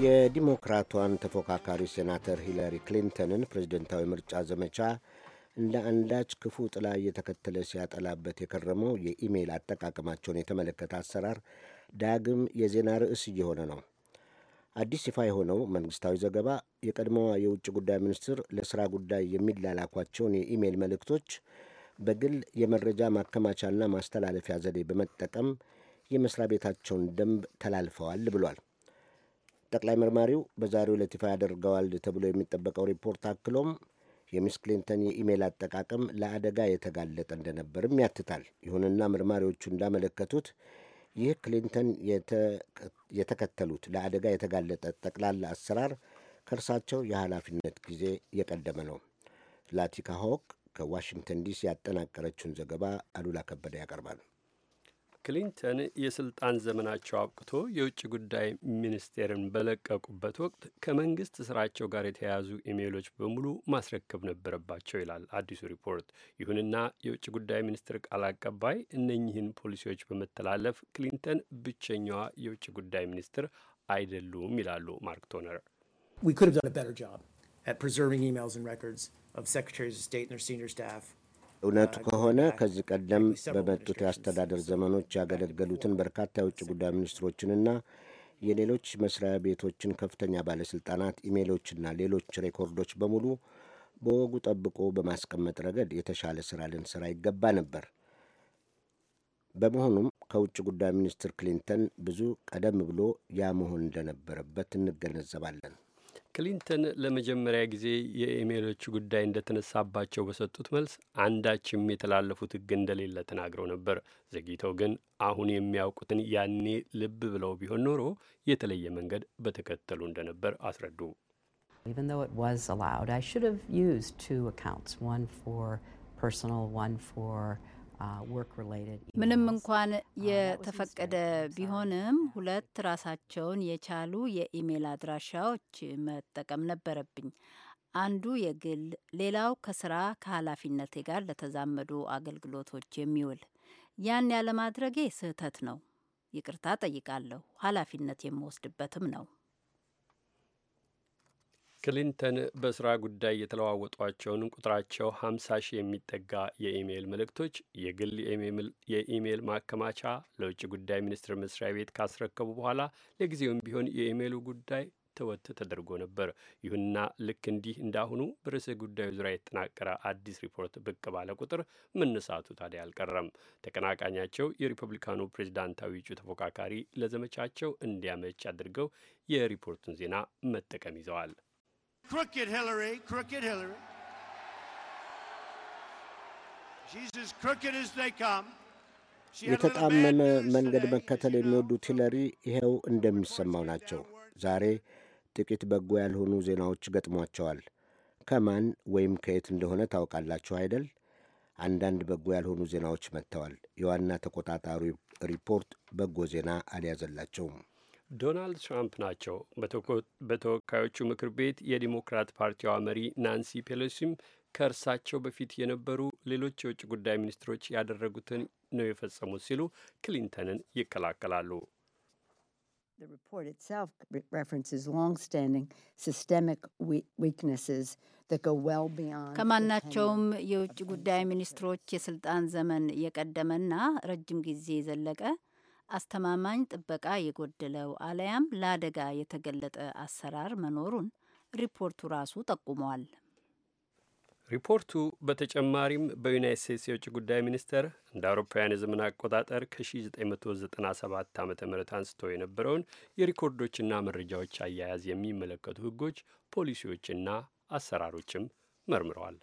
የዲሞክራቷን ተፎካካሪ ሴናተር ሂላሪ ክሊንተንን ፕሬዝደንታዊ ምርጫ ዘመቻ እንደ አንዳች ክፉ ጥላ እየተከተለ ሲያጠላበት የከረመው የኢሜይል አጠቃቀማቸውን የተመለከተ አሰራር ዳግም የዜና ርዕስ እየሆነ ነው። አዲስ ይፋ የሆነው መንግሥታዊ ዘገባ የቀድሞዋ የውጭ ጉዳይ ሚኒስትር ለሥራ ጉዳይ የሚላላኳቸውን የኢሜይል መልእክቶች በግል የመረጃ ማከማቻና ማስተላለፊያ ዘዴ በመጠቀም የመስሪያ ቤታቸውን ደንብ ተላልፈዋል ብሏል። ጠቅላይ መርማሪው በዛሬው ዕለት ይፋ ያደርገዋል ተብሎ የሚጠበቀው ሪፖርት አክሎም የሚስ ክሊንተን የኢሜይል አጠቃቀም ለአደጋ የተጋለጠ እንደነበርም ያትታል። ይሁንና መርማሪዎቹ እንዳመለከቱት ይህ ክሊንተን የተከተሉት ለአደጋ የተጋለጠ ጠቅላላ አሰራር ከእርሳቸው የኃላፊነት ጊዜ የቀደመ ነው። ላቲካ ሆክ ከዋሽንግተን ዲሲ ያጠናቀረችውን ዘገባ አሉላ ከበደ ያቀርባል። ክሊንተን የስልጣን ዘመናቸው አብቅቶ የውጭ ጉዳይ ሚኒስቴርን በለቀቁበት ወቅት ከመንግስት ስራቸው ጋር የተያያዙ ኢሜይሎች በሙሉ ማስረከብ ነበረባቸው ይላል አዲሱ ሪፖርት። ይሁንና የውጭ ጉዳይ ሚኒስትር ቃል አቀባይ እነኚህን ፖሊሲዎች በመተላለፍ ክሊንተን ብቸኛዋ የውጭ ጉዳይ ሚኒስትር አይደሉም ይላሉ ማርክ ቶነር። እውነቱ ከሆነ ከዚህ ቀደም በመጡት የአስተዳደር ዘመኖች ያገለገሉትን በርካታ የውጭ ጉዳይ ሚኒስትሮችንና የሌሎች መስሪያ ቤቶችን ከፍተኛ ባለሥልጣናት ኢሜሎችና ሌሎች ሬኮርዶች በሙሉ በወጉ ጠብቆ በማስቀመጥ ረገድ የተሻለ ሥራ ልንሠራ ይገባ ነበር። በመሆኑም ከውጭ ጉዳይ ሚኒስትር ክሊንተን ብዙ ቀደም ብሎ ያ መሆን እንደነበረበት እንገነዘባለን። ክሊንተን ለመጀመሪያ ጊዜ የኢሜይሎቹ ጉዳይ እንደተነሳባቸው በሰጡት መልስ አንዳችም የተላለፉት ሕግ እንደሌለ ተናግረው ነበር። ዘግይተው ግን አሁን የሚያውቁትን ያኔ ልብ ብለው ቢሆን ኖሮ የተለየ መንገድ በተከተሉ እንደነበር አስረዱ። ምንም እንኳን የተፈቀደ ቢሆንም ሁለት ራሳቸውን የቻሉ የኢሜል አድራሻዎች መጠቀም ነበረብኝ። አንዱ የግል ሌላው ከስራ ከኃላፊነቴ ጋር ለተዛመዱ አገልግሎቶች የሚውል ያን ያለማድረጌ ስህተት ነው። ይቅርታ ጠይቃለሁ። ኃላፊነት የምወስድበትም ነው። ክሊንተን በስራ ጉዳይ የተለዋወጧቸውን ቁጥራቸው 50 ሺህ የሚጠጋ የኢሜይል መልእክቶች የግል የኢሜይል ማከማቻ ለውጭ ጉዳይ ሚኒስቴር መስሪያ ቤት ካስረከቡ በኋላ ለጊዜውም ቢሆን የኢሜይሉ ጉዳይ ተወት ተደርጎ ነበር። ይሁንና ልክ እንዲህ እንዳሁኑ በርዕሰ ጉዳዩ ዙሪያ የተጠናቀረ አዲስ ሪፖርት ብቅ ባለ ቁጥር መነሳቱ ታዲያ አልቀረም። ተቀናቃኛቸው የሪፐብሊካኑ ፕሬዚዳንታዊ እጩ ተፎካካሪ ለዘመቻቸው እንዲያመች አድርገው የሪፖርቱን ዜና መጠቀም ይዘዋል። Crooked Hillary, crooked Hillary. She's as crooked as they come. የተጣመመ መንገድ መከተል የሚወዱት ሂለሪ ይኸው እንደሚሰማው ናቸው። ዛሬ ጥቂት በጎ ያልሆኑ ዜናዎች ገጥሟቸዋል። ከማን ወይም ከየት እንደሆነ ታውቃላችሁ አይደል? አንዳንድ በጎ ያልሆኑ ዜናዎች መጥተዋል። የዋና ተቆጣጣሪ ሪፖርት በጎ ዜና አልያዘላቸውም። ዶናልድ ትራምፕ ናቸው። በተወካዮቹ ምክር ቤት የዲሞክራት ፓርቲዋ መሪ ናንሲ ፔሎሲም ከእርሳቸው በፊት የነበሩ ሌሎች የውጭ ጉዳይ ሚኒስትሮች ያደረጉትን ነው የፈጸሙት ሲሉ ክሊንተንን ይከላከላሉ። The report itself references long-standing systemic weaknesses that go well beyond ከማናቸውም የውጭ ጉዳይ ሚኒስትሮች የስልጣን ዘመን የቀደመና ረጅም ጊዜ የዘለቀ አስተማማኝ ጥበቃ የጎደለው አለያም ለአደጋ የተገለጠ አሰራር መኖሩን ሪፖርቱ ራሱ ጠቁሟል። ሪፖርቱ በተጨማሪም በዩናይት ስቴትስ የውጭ ጉዳይ ሚኒስቴር እንደ አውሮፓውያን የዘመን አቆጣጠር ከ1997 ዓ ም አንስቶ የነበረውን የሪኮርዶችና መረጃዎች አያያዝ የሚመለከቱ ሕጎች፣ ፖሊሲዎችና አሰራሮችም መርምረዋል።